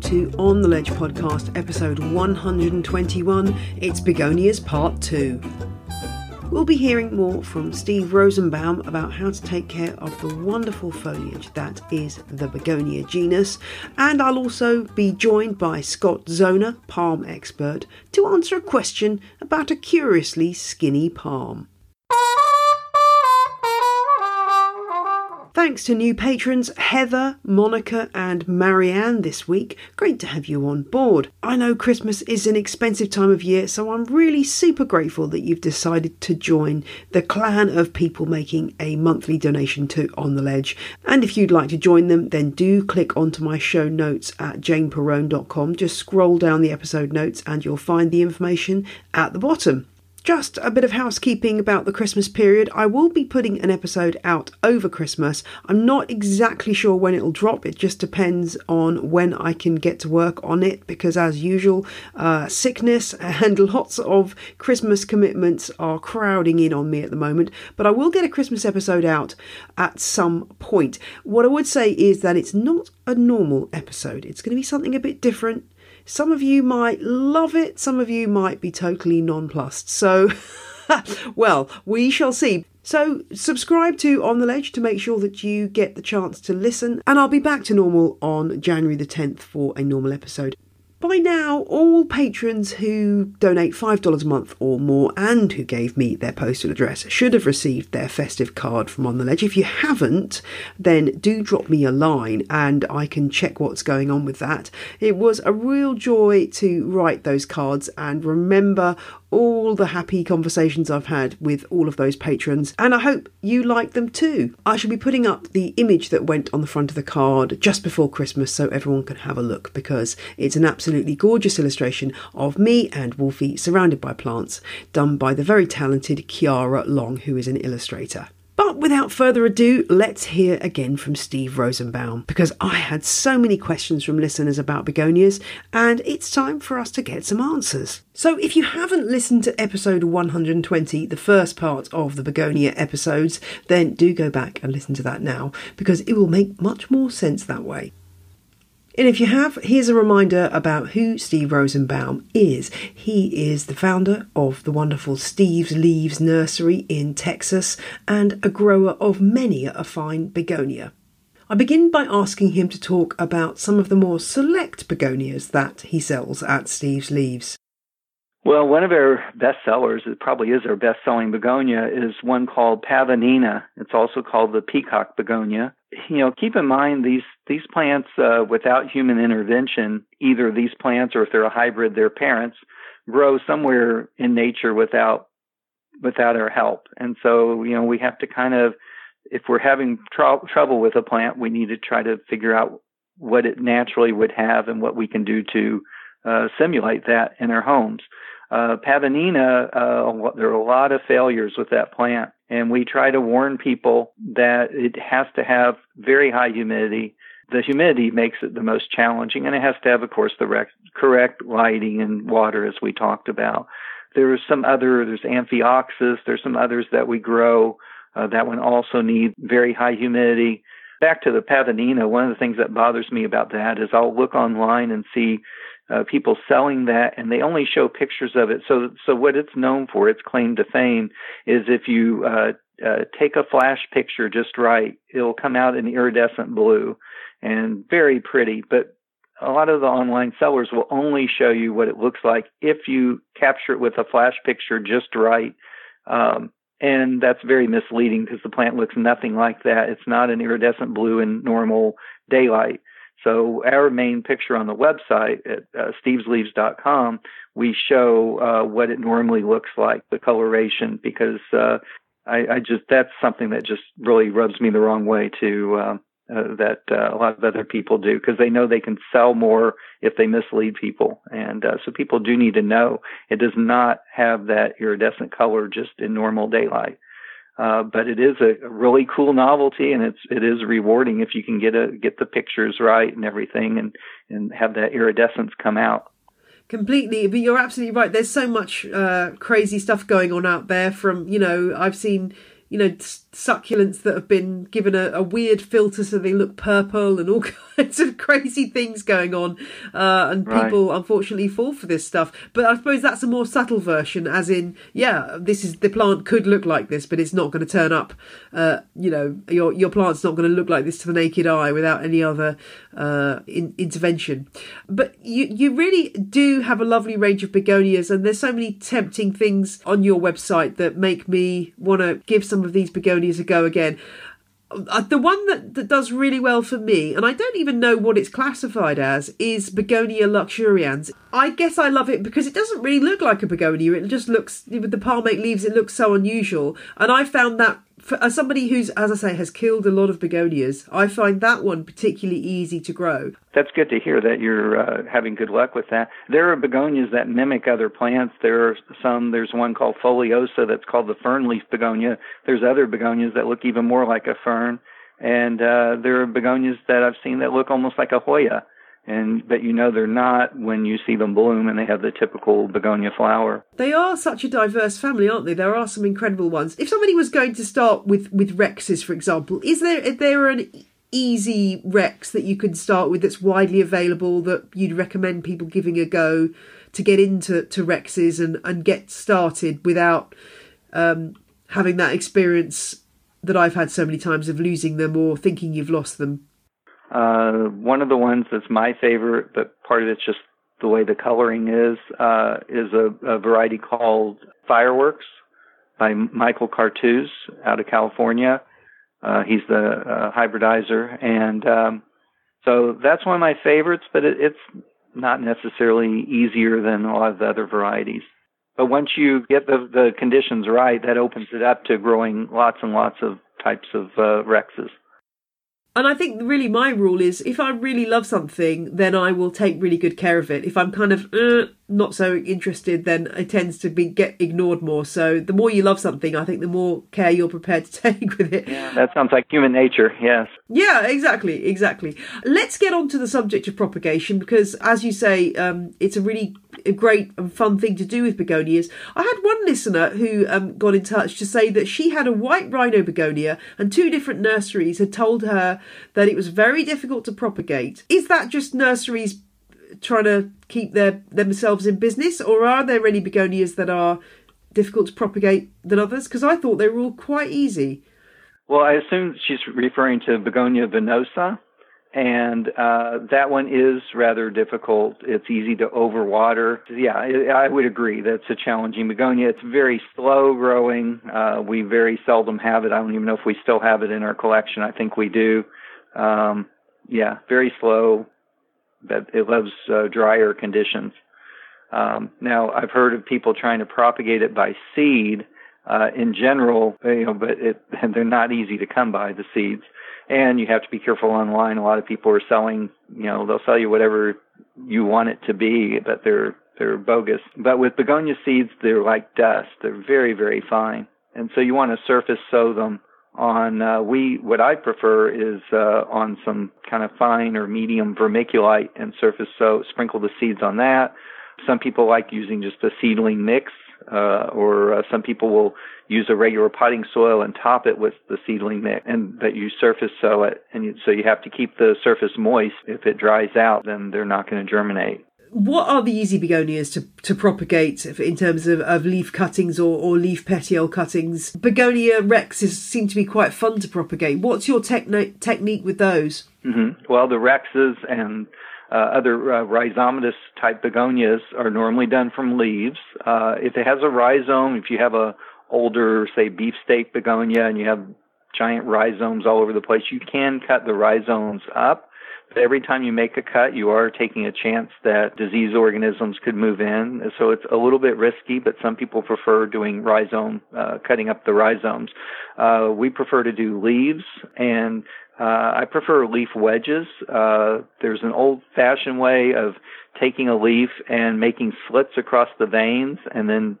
to On the Ledge podcast, episode 121. It's Begonias Part 2. We'll be hearing more from Steve Rosenbaum about how to take care of the wonderful foliage that is the begonia genus, and I'll also be joined by Scott Zona, palm expert, to answer a question about a curiously skinny palm. Thanks to new patrons Heather, Monica, and Marianne this week. Great to have you on board. I know Christmas is an expensive time of year, so I'm really super grateful that you've decided to join the clan of people making a monthly donation to On the Ledge. And if you'd like to join them, then do click onto my show notes at janeperrone.com. Just scroll down the episode notes and you'll find the information at the bottom. Just a bit of housekeeping about the Christmas period. I will be putting an episode out over Christmas. I'm not exactly sure when it'll drop. It just depends on when I can get to work on it because, as usual, uh, sickness and lots of Christmas commitments are crowding in on me at the moment. But I will get a Christmas episode out at some point. What I would say is that it's not a normal episode, it's going to be something a bit different some of you might love it, some of you might be totally nonplussed. So, well, we shall see. So, subscribe to On the Ledge to make sure that you get the chance to listen, and I'll be back to normal on January the 10th for a normal episode. By now, all patrons who donate $5 a month or more and who gave me their postal address should have received their festive card from On the Ledge. If you haven't, then do drop me a line and I can check what's going on with that. It was a real joy to write those cards and remember all the happy conversations I've had with all of those patrons, and I hope you like them too. I shall be putting up the image that went on the front of the card just before Christmas so everyone can have a look because it's an absolutely gorgeous illustration of me and Wolfie surrounded by plants, done by the very talented Kiara Long, who is an illustrator. But without further ado, let's hear again from Steve Rosenbaum because I had so many questions from listeners about begonias and it's time for us to get some answers. So, if you haven't listened to episode 120, the first part of the begonia episodes, then do go back and listen to that now because it will make much more sense that way. And if you have, here's a reminder about who Steve Rosenbaum is. He is the founder of the wonderful Steve's Leaves Nursery in Texas and a grower of many a fine begonia. I begin by asking him to talk about some of the more select begonias that he sells at Steve's Leaves. Well, one of our best sellers, it probably is our best selling begonia, is one called Pavonina. It's also called the peacock begonia. You know, keep in mind these these plants uh, without human intervention, either these plants or if they're a hybrid, their parents grow somewhere in nature without without our help. And so, you know, we have to kind of if we're having tr- trouble with a plant, we need to try to figure out what it naturally would have and what we can do to uh, simulate that in our homes. Uh, Pavonina, uh, there are a lot of failures with that plant, and we try to warn people that it has to have very high humidity. The humidity makes it the most challenging, and it has to have, of course, the rec- correct lighting and water, as we talked about. There's some other, there's Amphioxus, there's some others that we grow. Uh, that one also needs very high humidity. Back to the Pavonina, one of the things that bothers me about that is I'll look online and see uh, people selling that, and they only show pictures of it. So, so what it's known for, its claim to fame, is if you uh, uh, take a flash picture just right, it'll come out in iridescent blue and very pretty. But a lot of the online sellers will only show you what it looks like if you capture it with a flash picture just right. Um, and that's very misleading because the plant looks nothing like that. It's not an iridescent blue in normal daylight. So our main picture on the website at uh, stevesleaves.com, we show uh, what it normally looks like, the coloration, because uh, I, I, just that's something that just really rubs me the wrong way to uh, uh, that uh, a lot of other people do because they know they can sell more if they mislead people, and so people do need to know it does not have that iridescent color just in normal daylight. Uh, but it is a, a, really cool novelty, and it's it is rewarding if you can get a get the pictures right and everything, and and have that iridescence come out. Completely, but you're absolutely right. There's so much uh, crazy stuff going on out there. From you know, I've seen you know succulents that have been given a, a, weird filter so they look purple and all kinds of crazy things going on uh, and right. people unfortunately fall for this stuff but i suppose that's a more subtle version as in yeah this is the plant could look like this but it's not going to turn up uh, you know your your plant's not going to look like this to the naked eye without any other uh, in, intervention but you you really do have a lovely range of begonias and there's so many tempting things on your website that make me want to give some of these begonias a go again. Uh, the one that, that does really well for me, and I don't even know what it's classified as, is Begonia luxurians. I guess I love it because it doesn't really look like a begonia. It just looks, with the palmate leaves, it looks so unusual. And I found that for, as somebody who's, as I say, has killed a lot of begonias, I find that one particularly easy to grow. That's good to hear that you're uh, having good luck with that. There are begonias that mimic other plants. There are some. There's one called foliosa that's called the fern leaf begonia. There's other begonias that look even more like a fern, and uh, there are begonias that I've seen that look almost like a hoya and but you know they're not when you see them bloom and they have the typical begonia flower. They are such a diverse family, aren't they? There are some incredible ones. If somebody was going to start with with rexes, for example, is there is there an easy rex that you can start with that's widely available that you'd recommend people giving a go to get into to rexes and and get started without um, having that experience that I've had so many times of losing them or thinking you've lost them? Uh, one of the ones that's my favorite, but part of it's just the way the coloring is, uh, is a, a, variety called Fireworks by Michael Kartuz out of California. Uh, he's the uh, hybridizer, and um, so that's one of my favorites. But it, it's not necessarily easier than a lot of the other varieties. But once you get the the conditions right, that opens it up to growing lots and lots of types of uh, rexes. And I think really my rule is if I really love something, then I will take really good care of it. If I'm kind of uh, not so interested, then it tends to be get ignored more. So the more you love something, I think the more care you're prepared to take with it. Yeah, that sounds like human nature. Yes. Yeah, exactly, exactly. Let's get on to the subject of propagation because, as you say, um, it's a really a great and fun thing to do with begonias. I had one listener who um, got in touch to say that she had a white rhino begonia and two different nurseries had told her that it was very difficult to propagate. Is that just nurseries trying to keep their themselves in business, or are there any begonias that are difficult to propagate than others? Because I thought they were all quite easy. Well, I assume she's referring to begonia venosa and uh, that one is rather difficult. It's easy to overwater. Yeah, I would agree that's a challenging begonia. It's very slow growing. Uh, we very seldom have it. I don't even know if we still have it in our collection. I think we do. Um, yeah, very slow, but it loves uh, drier conditions. Um, now, I've heard of people trying to propagate it by seed. Uh, in general, you know, but it, they're not easy to come by the seeds and you have to be careful online. A lot of people are selling, you know, they'll sell you whatever you want it to be, but they're they're bogus. But with begonia seeds, they're like dust. They're very very fine, and so you want to surface sow them on uh, we what I prefer is uh, on some kind of fine or medium vermiculite and surface sow sprinkle the seeds on that. Some people like using just a seedling mix uh, or uh, some people will use a regular potting soil and top it with the seedling mix, and that you surface sow it, and you, so you have to keep the surface moist. If it dries out, then they're not going to germinate. What are the easy begonias to, to propagate in terms of, of leaf cuttings or, or leaf petiole cuttings? Begonia rexes seem to be quite fun to propagate. What's your techni- technique with those? Mm-hmm. Well, the rexes and other uh, rhizomatous type begonias are normally done from leaves. Uh, if it has a rhizome, if you have a older, say, beefsteak begonia and you have giant rhizomes all over the place, you can cut the rhizomes up. Every time you make a cut, you are taking a chance that disease organisms could move in. So it's a little bit risky, but some people prefer doing rhizome, uh, cutting up the rhizomes. Uh, we prefer to do leaves and uh, I prefer leaf wedges. Uh, there's an old fashioned way of taking a leaf and making slits across the veins and then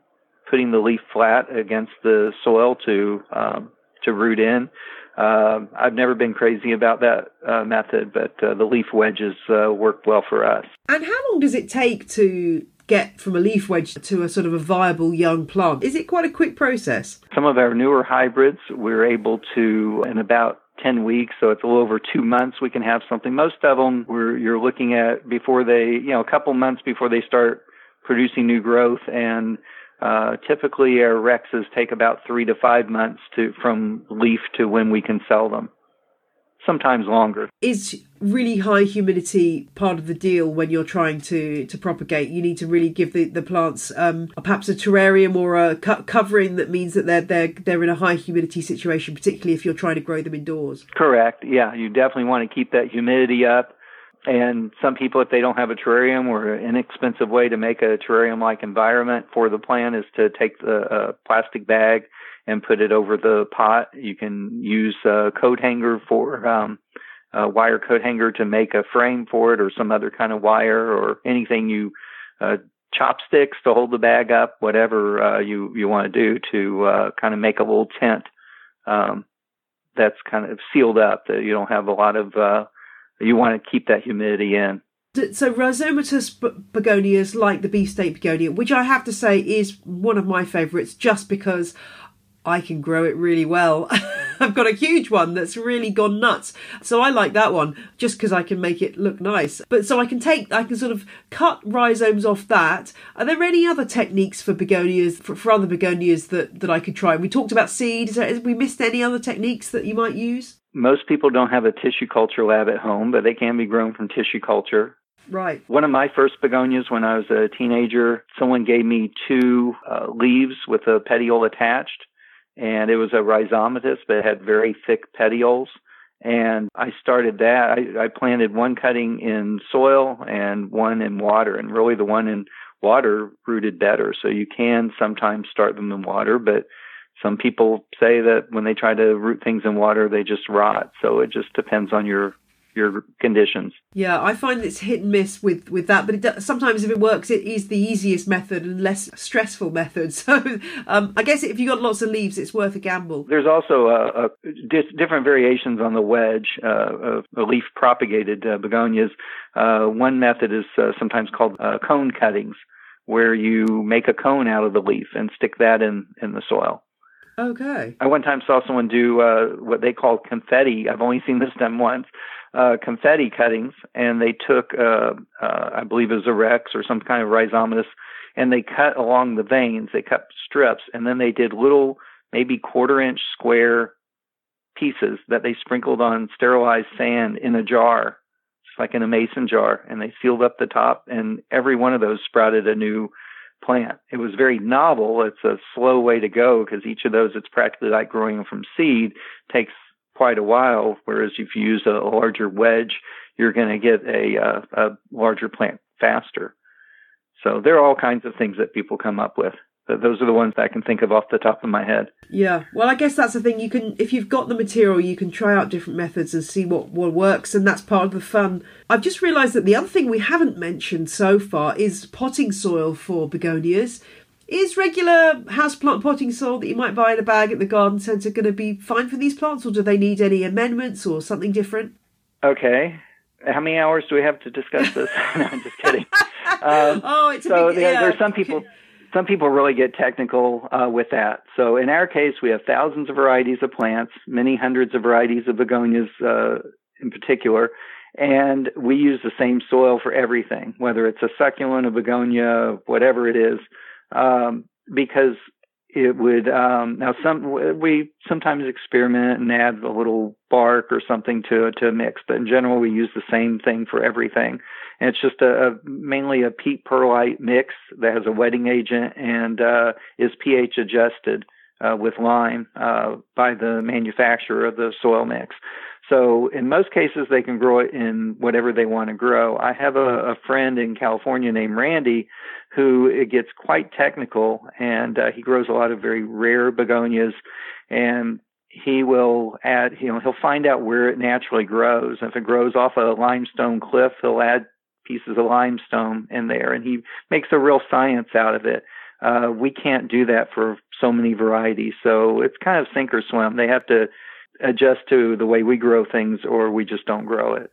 putting the leaf flat against the soil to um, to root in. Uh, I've never been crazy about that uh, method, but uh, the leaf wedges uh, work well for us. And how long does it take to get from a leaf wedge to a sort of a viable young plant? Is it quite a quick process? Some of our newer hybrids, we're able to, in about 10 weeks, so it's a little over two months, we can have something. Most of them, we're, you're looking at before they, you know, a couple months before they start producing new growth. And uh, typically, our Rexes take about three to five months to from leaf to when we can sell them sometimes longer. Is really high humidity part of the deal when you're trying to, to propagate? You need to really give the, the plants um, perhaps a terrarium or a covering that means that they're, they're, they're in a high humidity situation, particularly if you're trying to grow them indoors. Correct. Yeah, you definitely want to keep that humidity up. And some people, if they don't have a terrarium or an inexpensive way to make a terrarium like environment for the plant, is to take the uh, plastic bag and put it over the pot. You can use a coat hanger for um, a wire coat hanger to make a frame for it, or some other kind of wire, or anything you uh, chopsticks to hold the bag up, whatever uh, you you want to do to uh, kind of make a little tent um, that's kind of sealed up that you don't have a lot of. Uh, you want to keep that humidity in. So rhizomatous begonias, like the beefsteak begonia, which I have to say is one of my favourites, just because I can grow it really well. I've got a huge one that's really gone nuts. So I like that one just because I can make it look nice. But so I can take, I can sort of cut rhizomes off that. Are there any other techniques for begonias, for, for other begonias that, that I could try? We talked about seed. Is there, we missed any other techniques that you might use? Most people don't have a tissue culture lab at home, but they can be grown from tissue culture. Right. One of my first begonias when I was a teenager, someone gave me two uh, leaves with a petiole attached and it was a rhizomatous, but it had very thick petioles. And I started that. I, I planted one cutting in soil and one in water, and really the one in water rooted better. So you can sometimes start them in water, but some people say that when they try to root things in water, they just rot. So it just depends on your your conditions. Yeah, I find it's hit and miss with with that, but it does, sometimes if it works, it is the easiest method and less stressful method. So um, I guess if you got lots of leaves, it's worth a gamble. There's also a, a di- different variations on the wedge uh, of leaf propagated uh, begonias. Uh, one method is uh, sometimes called uh, cone cuttings, where you make a cone out of the leaf and stick that in in the soil. Okay. I one time saw someone do uh, what they call confetti. I've only seen this done once, uh, confetti cuttings, and they took, uh, uh, I believe it was a rex or some kind of rhizomatous, and they cut along the veins. They cut strips, and then they did little, maybe quarter inch square pieces that they sprinkled on sterilized sand in a jar, just like in a mason jar, and they sealed up the top, and every one of those sprouted a new plant. It was very novel. It's a slow way to go because each of those, it's practically like growing from seed, takes quite a while. Whereas if you use a, larger wedge, you're going to get a, uh, a larger plant faster. So there are all kinds of things that people come up with. Those are the ones that I can think of off the top of my head. Yeah, well, I guess that's the thing. You can, if you've got the material, you can try out different methods and see what what works, and that's part of the fun. I've just realised that the other thing we haven't mentioned so far is potting soil for begonias. Is regular houseplant potting soil that you might buy in a bag at the garden centre going to be fine for these plants, or do they need any amendments or something different? Okay. How many hours do we have to discuss this? no, I'm just kidding. Um, oh, it's so big, yeah. there's some people. Some people really get technical uh, with that. So in our case, we have thousands of varieties of plants, many hundreds of varieties of begonias uh, in particular, and we use the same soil for everything, whether it's a succulent, a begonia, whatever it is um, because it would um, now some we sometimes experiment and add a little bark or something to to a mix, but in general we use the same thing for everything. And it's just a, a mainly a peat perlite mix that has a wetting agent and uh, is pH adjusted uh, with lime uh, by the manufacturer of the soil mix. So in most cases, they can grow it in whatever they want to grow. I have a, a friend in California named Randy who it gets quite technical and uh, he grows a lot of very rare begonias and he will add, you know, he'll find out where it naturally grows. If it grows off a limestone cliff, he'll add pieces of limestone in there and he makes a real science out of it. Uh, we can't do that for so many varieties. So it's kind of sink or swim. They have to adjust to the way we grow things or we just don't grow it.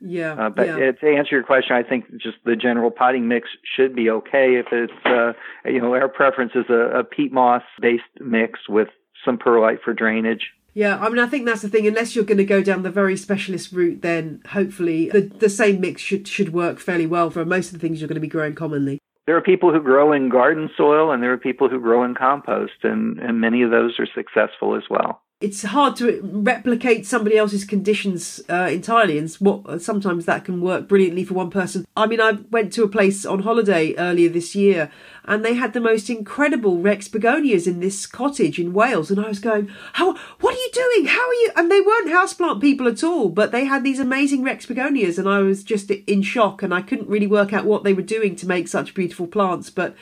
Yeah. Uh, but yeah. to answer your question, I think just the general potting mix should be okay if it's, uh, you know, our preference is a, a peat moss based mix with some perlite for drainage. Yeah, I mean, I think that's the thing. Unless you're going to go down the very specialist route, then hopefully the, the same mix should should work fairly well for most of the things you're going to be growing commonly. There are people who grow in garden soil, and there are people who grow in compost, and, and many of those are successful as well it's hard to replicate somebody else's conditions uh, entirely, and what sometimes that can work brilliantly for one person. I mean, I went to a place on holiday earlier this year, and they had the most incredible Rex begonias in this cottage in Wales, and I was going, "How? What are you doing? How are you?" And they weren't houseplant people at all, but they had these amazing Rex begonias, and I was just in shock, and I couldn't really work out what they were doing to make such beautiful plants, but.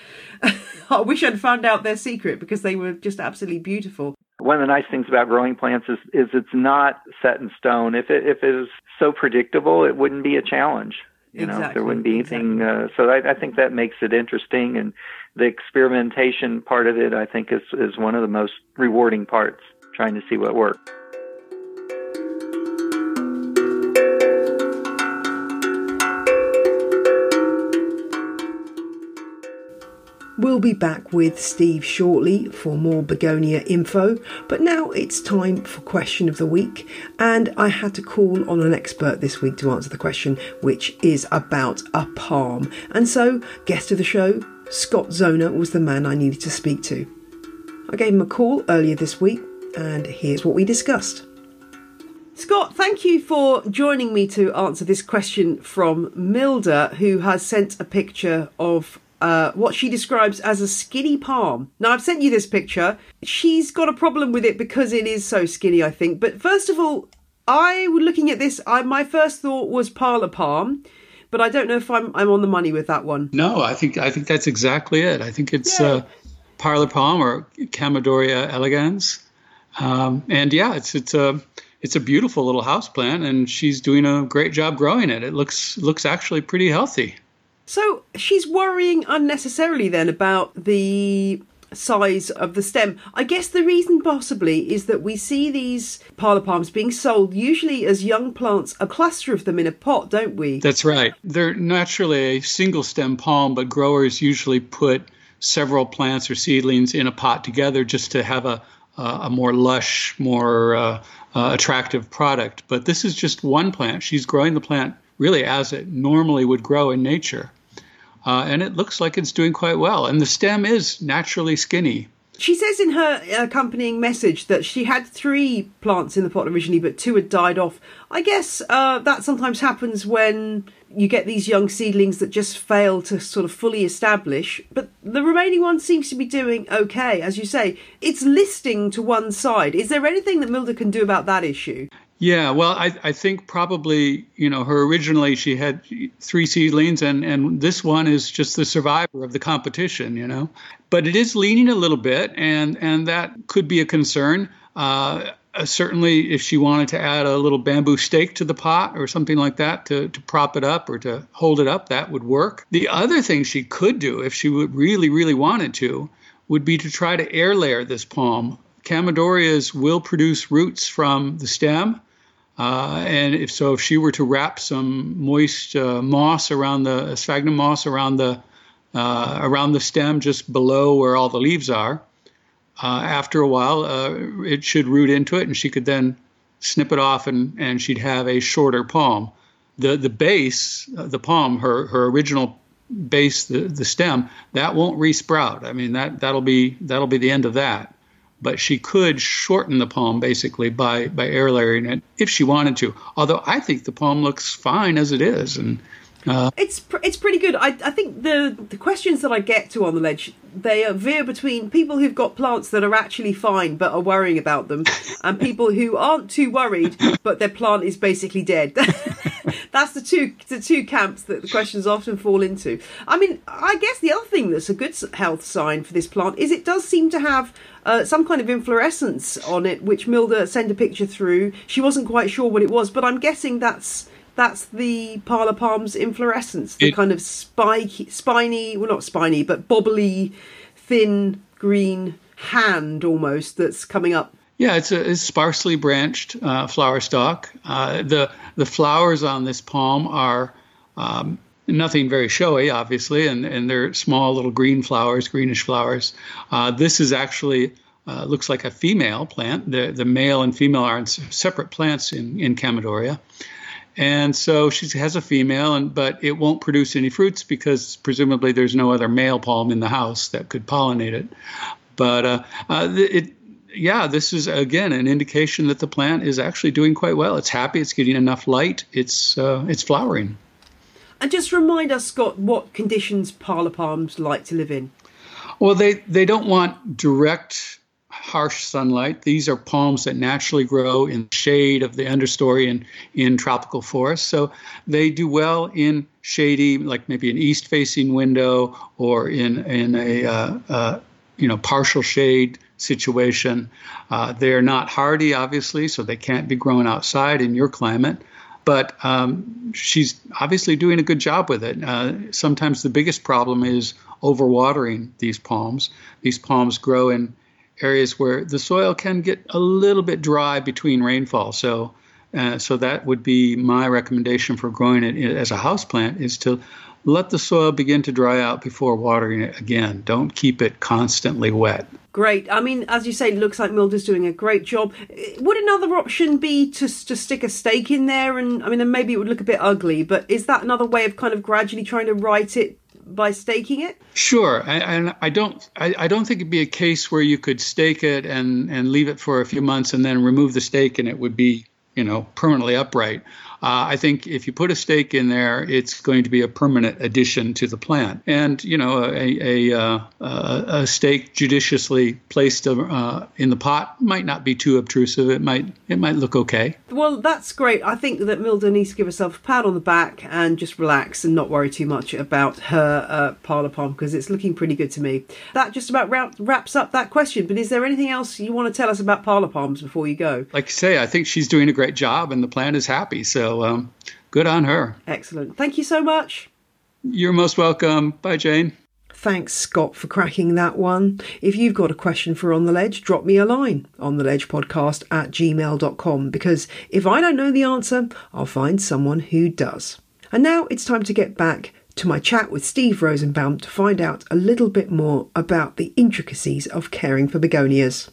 I wish I'd found out their secret because they were just absolutely beautiful one of the nice things about growing plants is, is it's not set in stone. If it if it was so predictable, it wouldn't be a challenge. You exactly, know, there wouldn't be anything. Exactly. Uh, so I, I think that makes it interesting, and the experimentation part of it, I think, is is one of the most rewarding parts. Trying to see what works. We'll be back with Steve shortly for more begonia info, but now it's time for question of the week, and I had to call on an expert this week to answer the question, which is about a palm. And so, guest of the show, Scott Zona was the man I needed to speak to. I gave him a call earlier this week, and here's what we discussed. Scott, thank you for joining me to answer this question from Milda, who has sent a picture of uh, what she describes as a skinny palm. Now, I've sent you this picture. She's got a problem with it because it is so skinny, I think. But first of all, I was looking at this. I, my first thought was parlor palm, but I don't know if I'm I'm on the money with that one. No, I think I think that's exactly it. I think it's uh, parlor palm or Chamaedorea elegans, um, and yeah, it's it's a it's a beautiful little house plant, and she's doing a great job growing it. It looks looks actually pretty healthy. So she's worrying unnecessarily then about the size of the stem. I guess the reason possibly is that we see these parlor palms being sold usually as young plants, a cluster of them in a pot, don't we? That's right. They're naturally a single stem palm, but growers usually put several plants or seedlings in a pot together just to have a a more lush, more uh, uh, attractive product. But this is just one plant. She's growing the plant really as it normally would grow in nature. Uh, and it looks like it's doing quite well. And the stem is naturally skinny. She says in her accompanying message that she had three plants in the pot originally, but two had died off. I guess uh, that sometimes happens when you get these young seedlings that just fail to sort of fully establish, but the remaining one seems to be doing okay. As you say, it's listing to one side. Is there anything that Milda can do about that issue? Yeah, well, I, I think probably, you know, her originally she had three seedlings, and, and this one is just the survivor of the competition, you know. But it is leaning a little bit, and, and that could be a concern. Uh, uh, certainly, if she wanted to add a little bamboo stake to the pot or something like that to, to prop it up or to hold it up, that would work. The other thing she could do, if she would really, really wanted to, would be to try to air layer this palm. Chamaedoreas will produce roots from the stem uh, and if so, if she were to wrap some moist uh, moss around the sphagnum moss around the uh, around the stem just below where all the leaves are, uh, after a while uh, it should root into it, and she could then snip it off, and, and she'd have a shorter palm. The the base, the palm, her her original base, the, the stem, that won't resprout. I mean that that'll be that'll be the end of that but she could shorten the palm basically by by air layering it if she wanted to. Although I think the palm looks fine as it is, and uh, it's pr- it's pretty good. I I think the the questions that I get to on the ledge they veer between people who've got plants that are actually fine but are worrying about them, and people who aren't too worried but their plant is basically dead. that's the two the two camps that the questions often fall into. I mean, I guess the other thing that's a good health sign for this plant is it does seem to have uh, some kind of inflorescence on it, which Milda sent a picture through. She wasn't quite sure what it was, but I'm guessing that's that's the parlor palm's inflorescence, the it, kind of spiky, spiny, well not spiny, but bobbly, thin green hand almost that's coming up Yeah, it's a, it's sparsely branched uh, flower stalk. Uh, the the flowers on this palm are um, nothing very showy, obviously, and, and they're small little green flowers, greenish flowers. Uh, this is actually uh, looks like a female plant. The the male and female are separate plants in in Chamaedorea. And so she has a female, and but it won't produce any fruits because presumably there's no other male palm in the house that could pollinate it. But uh, uh, it yeah, this is again an indication that the plant is actually doing quite well. It's happy. It's getting enough light. It's uh, it's flowering. And just remind us, Scott, what conditions parlor palms like to live in. Well, they they don't want direct harsh sunlight. These are palms that naturally grow in the shade of the understory in, in tropical forests. So they do well in shady, like maybe an east facing window or in, in a uh, uh, you know partial shade situation. Uh, they're not hardy, obviously, so they can't be grown outside in your climate. But um, she's obviously doing a good job with it. Uh, sometimes the biggest problem is overwatering these palms. These palms grow in areas where the soil can get a little bit dry between rainfall. So, uh, so that would be my recommendation for growing it as a house plant is to let the soil begin to dry out before watering it again. Don't keep it constantly wet. Great. I mean, as you say, it looks like Milda's doing a great job. Would another option be to to stick a stake in there? And I mean, and maybe it would look a bit ugly, but is that another way of kind of gradually trying to right it by staking it? Sure, and I don't, I, I, don't think it'd be a case where you could stake it and and leave it for a few months and then remove the stake and it would be, you know, permanently upright. Uh, I think if you put a stake in there, it's going to be a permanent addition to the plant. And you know, a a, uh, a stake judiciously placed uh, in the pot might not be too obtrusive. It might it might look okay. Well, that's great. I think that Milda needs to give herself a pat on the back and just relax and not worry too much about her uh, parlor palm because it's looking pretty good to me. That just about wraps up that question. But is there anything else you want to tell us about parlor palms before you go? Like I say, I think she's doing a great job and the plant is happy. So so um, good on her. Excellent. Thank you so much. You're most welcome. Bye, Jane. Thanks, Scott, for cracking that one. If you've got a question for On the Ledge, drop me a line on the ledge podcast at gmail.com because if I don't know the answer, I'll find someone who does. And now it's time to get back to my chat with Steve Rosenbaum to find out a little bit more about the intricacies of caring for begonias.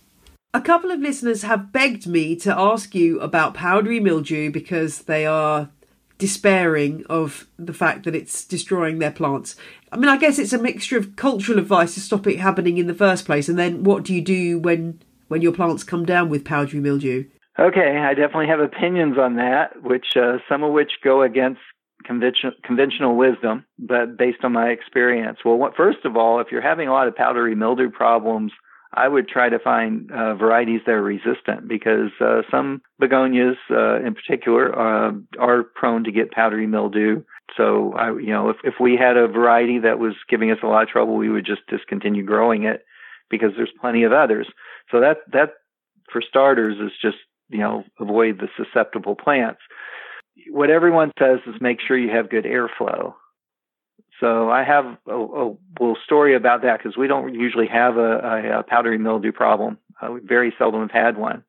A couple of listeners have begged me to ask you about powdery mildew because they are despairing of the fact that it's destroying their plants. I mean, I guess it's a mixture of cultural advice to stop it happening in the first place, and then what do you do when when your plants come down with powdery mildew? Okay, I definitely have opinions on that, which uh, some of which go against convention, conventional wisdom, but based on my experience. Well, what, first of all, if you're having a lot of powdery mildew problems I would try to find uh, varieties that are resistant because uh, some begonias, uh, in particular, uh, are prone to get powdery mildew. So, I, you know, if, if we had a variety that was giving us a lot of trouble, we would just discontinue growing it because there's plenty of others. So that that for starters is just you know avoid the susceptible plants. What everyone says is make sure you have good airflow. So I have a, a little story about that because we don't usually have a, a, a powdery mildew problem. Uh, we very seldom have had one.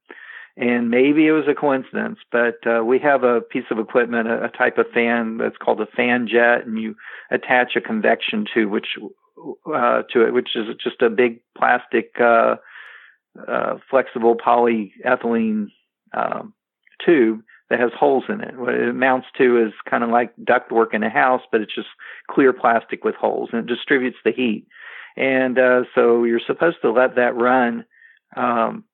And maybe it was a coincidence, but uh, we have a piece of equipment, a, a type of fan that's called a fan jet, and you attach a convection tube, which uh, to it, which is just a big plastic, uh, uh, flexible polyethylene um, tube that has holes in it. What it amounts to is kind of like ductwork in a house, but it's just clear plastic with holes, and it distributes the heat. And uh, so you're supposed to let that run um,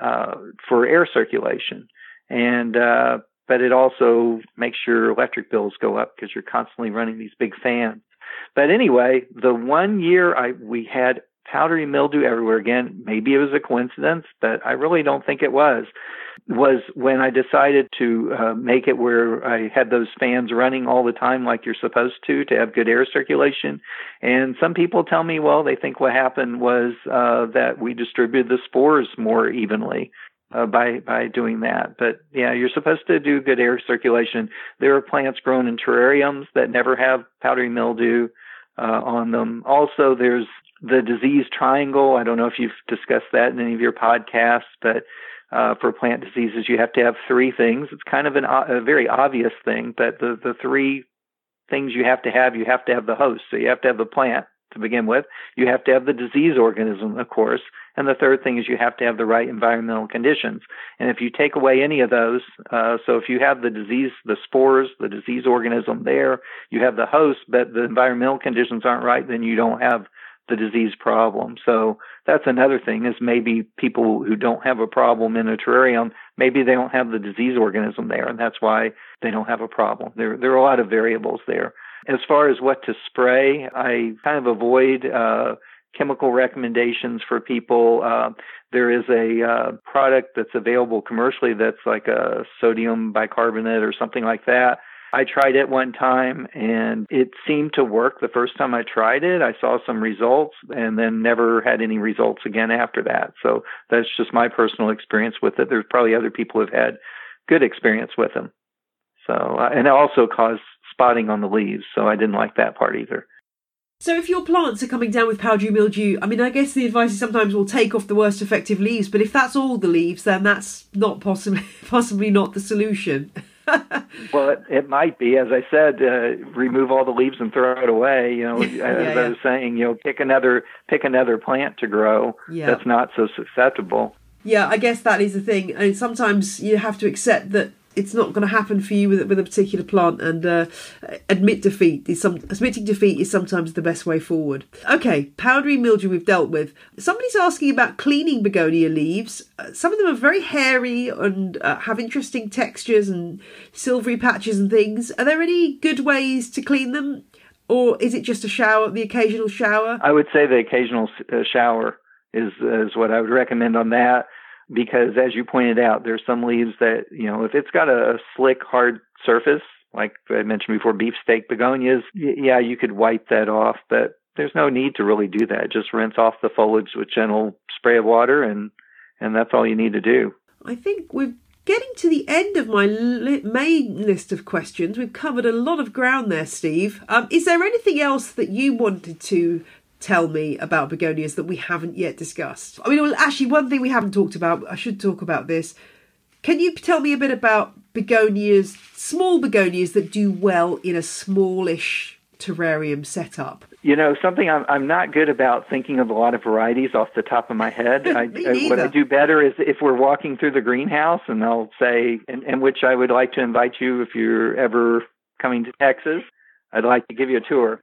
uh, for air circulation, and uh, but it also makes your electric bills go up because you're constantly running these big fans. But anyway, the one year I we had powdery mildew everywhere again. Maybe it was a coincidence, but I really don't think it was. Was when I decided to uh, make it where I had those fans running all the time, like you're supposed to, to have good air circulation. And some people tell me, well, they think what happened was uh, that we distributed the spores more evenly. Uh, by by doing that. But yeah, you're supposed to do good air circulation. There are plants grown in terrariums that never have powdery mildew uh, on them. Also, there's the disease triangle. I don't know if you've discussed that in any of your podcasts, but uh, for plant diseases, you have to have three things. It's kind of an, a very obvious thing, but the, the three things you have to have, you have to have the host. So you have to have the plant to begin with. You have to have the disease organism, of course. And the third thing is you have to have the right environmental conditions. And if you take away any of those, uh, so if you have the disease, the spores, the disease organism there, you have the host, but the environmental conditions aren't right, then you don't have the disease problem. So that's another thing is maybe people who don't have a problem in a terrarium, maybe they don't have the disease organism there, and that's why they don't have a problem. There, there are a lot of variables there. As far as what to spray, I kind of avoid uh, chemical recommendations for people. Uh, there is a uh, product that's available commercially that's like a sodium bicarbonate or something like that I tried it one time and it seemed to work the first time I tried it. I saw some results and then never had any results again after that. So that's just my personal experience with it. There's probably other people who've had good experience with them. So, uh, and it also caused spotting on the leaves. So I didn't like that part either. So if your plants are coming down with powdery mildew, I mean, I guess the advice is sometimes we'll take off the worst effective leaves, but if that's all the leaves, then that's not possibly possibly not the solution. well, it, it, might be. As I said, uh, remove all the leaves and throw it away. You know, yeah, as yeah. I was saying, you know, pick another pick another plant to grow yeah. that's not so susceptible. Yeah, I guess that is the thing. And sometimes you have to accept that it's not going to happen for you with with a particular plant, and uh, admit defeat is some admitting defeat is sometimes the best way forward. Okay, powdery mildew we've dealt with. Somebody's asking about cleaning begonia leaves. Uh, some of them are very hairy and uh, have interesting textures and silvery patches and things. Are there any good ways to clean them, or is it just a shower, the occasional shower? I would say the occasional uh, shower is is what I would recommend on that because as you pointed out, there's some leaves that, you know, if it's got a slick, hard surface, like I mentioned before, beefsteak begonias, yeah, you could wipe that off, but there's no need to really do that. Just rinse off the foliage with gentle spray of water and and that's all you need to do. I think we're getting to the end of my li- main list of questions. We've covered a lot of ground there, Steve. Um, is there anything else that you wanted to tell me about begonias that we haven't yet discussed? I mean, well, actually, one thing we haven't talked about, I should talk about this. Can you tell me a bit about begonias, small begonias that do well in a smallish terrarium setup? You know, something I'm, I'm not good about thinking of a lot of varieties off the top of my head. I, I, uh, what I do better is if we're walking through the greenhouse and I'll say, in, in which I would like to invite you if you're ever coming to Texas, I'd like to give you a tour.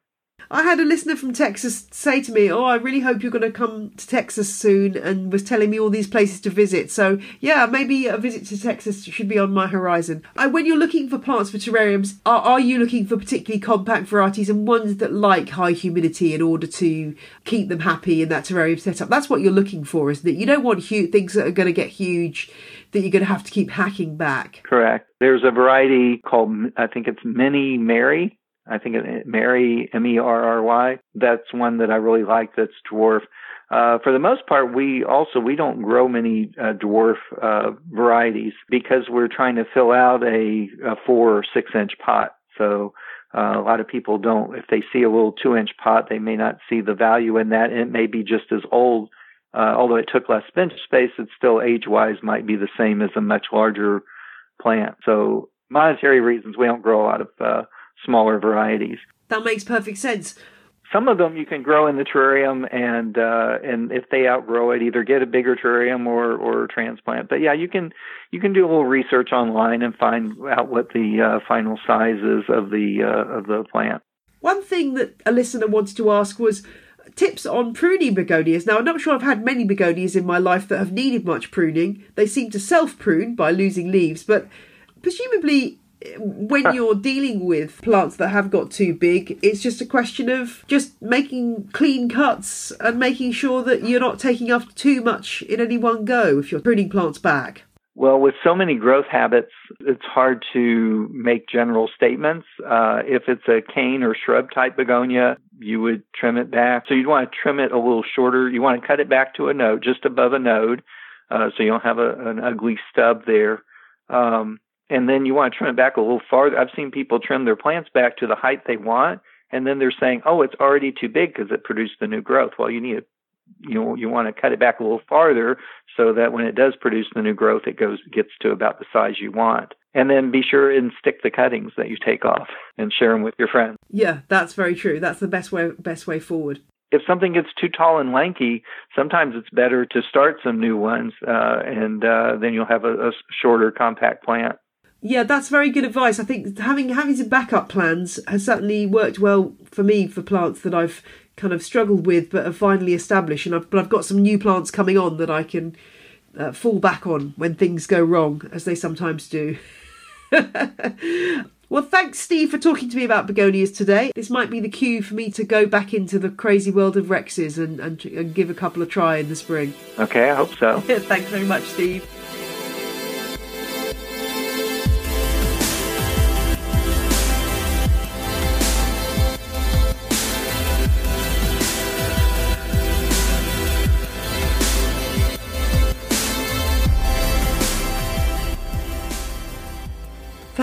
I had a listener from Texas say to me, "Oh, I really hope you're going to come to Texas soon," and was telling me all these places to visit. So, yeah, maybe a visit to Texas should be on my horizon. Uh, when you're looking for plants for terrariums, are, are you looking for particularly compact varieties and ones that like high humidity in order to keep them happy in that terrarium setup? That's what you're looking for, isn't it? You don't want huge things that are going to get huge that you're going to have to keep hacking back. Correct. There's a variety called, I think it's Mini Merry I think Merry M E R R Y. That's one that I really like. That's dwarf. Uh, for the most part, we also we don't grow many uh, dwarf uh, varieties because we're trying to fill out a, a four or six inch pot. So uh, a lot of people don't. If they see a little two inch pot, they may not see the value in that. It may be just as old. Uh, although it took less bench space, it still age wise might be the same as a much larger plant. So monetary reasons, we don't grow a lot of uh, smaller varieties. That makes perfect sense. Some of them you can grow in the terrarium, and uh, and if they outgrow it, either get a bigger terrarium or or transplant. But yeah, you can you can do a little research online and find out what the uh, final size is of the uh, of the plant. One thing that a listener wanted to ask was tips on pruning begonias. Now, I'm not sure I've had many begonias in my life that have needed much pruning. They seem to self prune by losing leaves, but presumably when you're dealing with plants that have got too big, it's just a question of just making clean cuts and making sure that you're not taking off too much in any one go if you're pruning plants back. Well, with so many growth habits, it's hard to make general statements. Uh, if it's a cane or shrub type begonia, you would trim it back. So you'd want to trim it a little shorter. You want to cut it back to a node, just above a node, uh, so you don't have a, an ugly stub there. Um, and then you want to trim it back a little farther. I've seen people trim their plants back to the height they want, and then they're saying, "Oh, it's already too big because it produced the new growth." Well, you need to you know you want to cut it back a little farther so that when it does produce the new growth, it goes gets to about the size you want. And then be sure and stick the cuttings that you take off and share them with your friends. Yeah, that's very true. That's the best way best way forward. If something gets too tall and lanky, sometimes it's better to start some new ones, uh, and uh, then you'll have a, a shorter, compact plant. Yeah, that's very good advice. I think having having some backup plans has certainly worked well for me for plants that I've kind of struggled with but have finally established. And I've, but I've got some new plants coming on that I can uh, fall back on when things go wrong, as they sometimes do. well, thanks, Steve, for talking to me about begonias today. This might be the cue for me to go back into the crazy world of Rexes and, and, and give a couple a try in the spring. Okay, I hope so. thanks very much, Steve.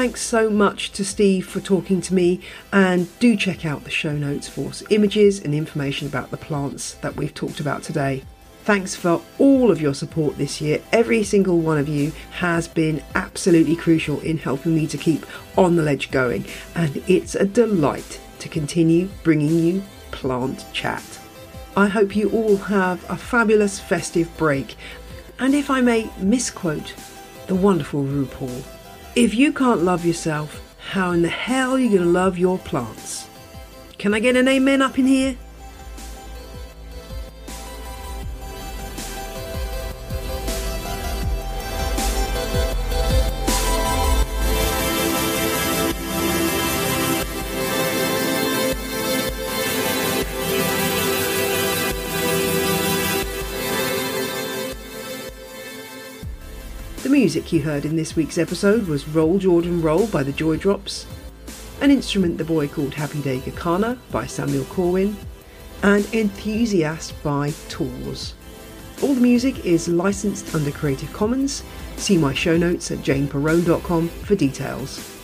Thanks so much to Steve for talking to me, and do check out the show notes for images and information about the plants that we've talked about today. Thanks for all of your support this year. Every single one of you has been absolutely crucial in helping me to keep on the ledge going, and it's a delight to continue bringing you plant chat. I hope you all have a fabulous festive break, and if I may misquote the wonderful RuPaul, if you can't love yourself, how in the hell are you going to love your plants? Can I get an amen up in here? Music you heard in this week's episode was Roll Jordan Roll by the Joy Drops, An Instrument the Boy Called Happy Day Gakana by Samuel Corwin, and Enthusiast by Tours. All the music is licensed under Creative Commons. See my show notes at janeperrone.com for details.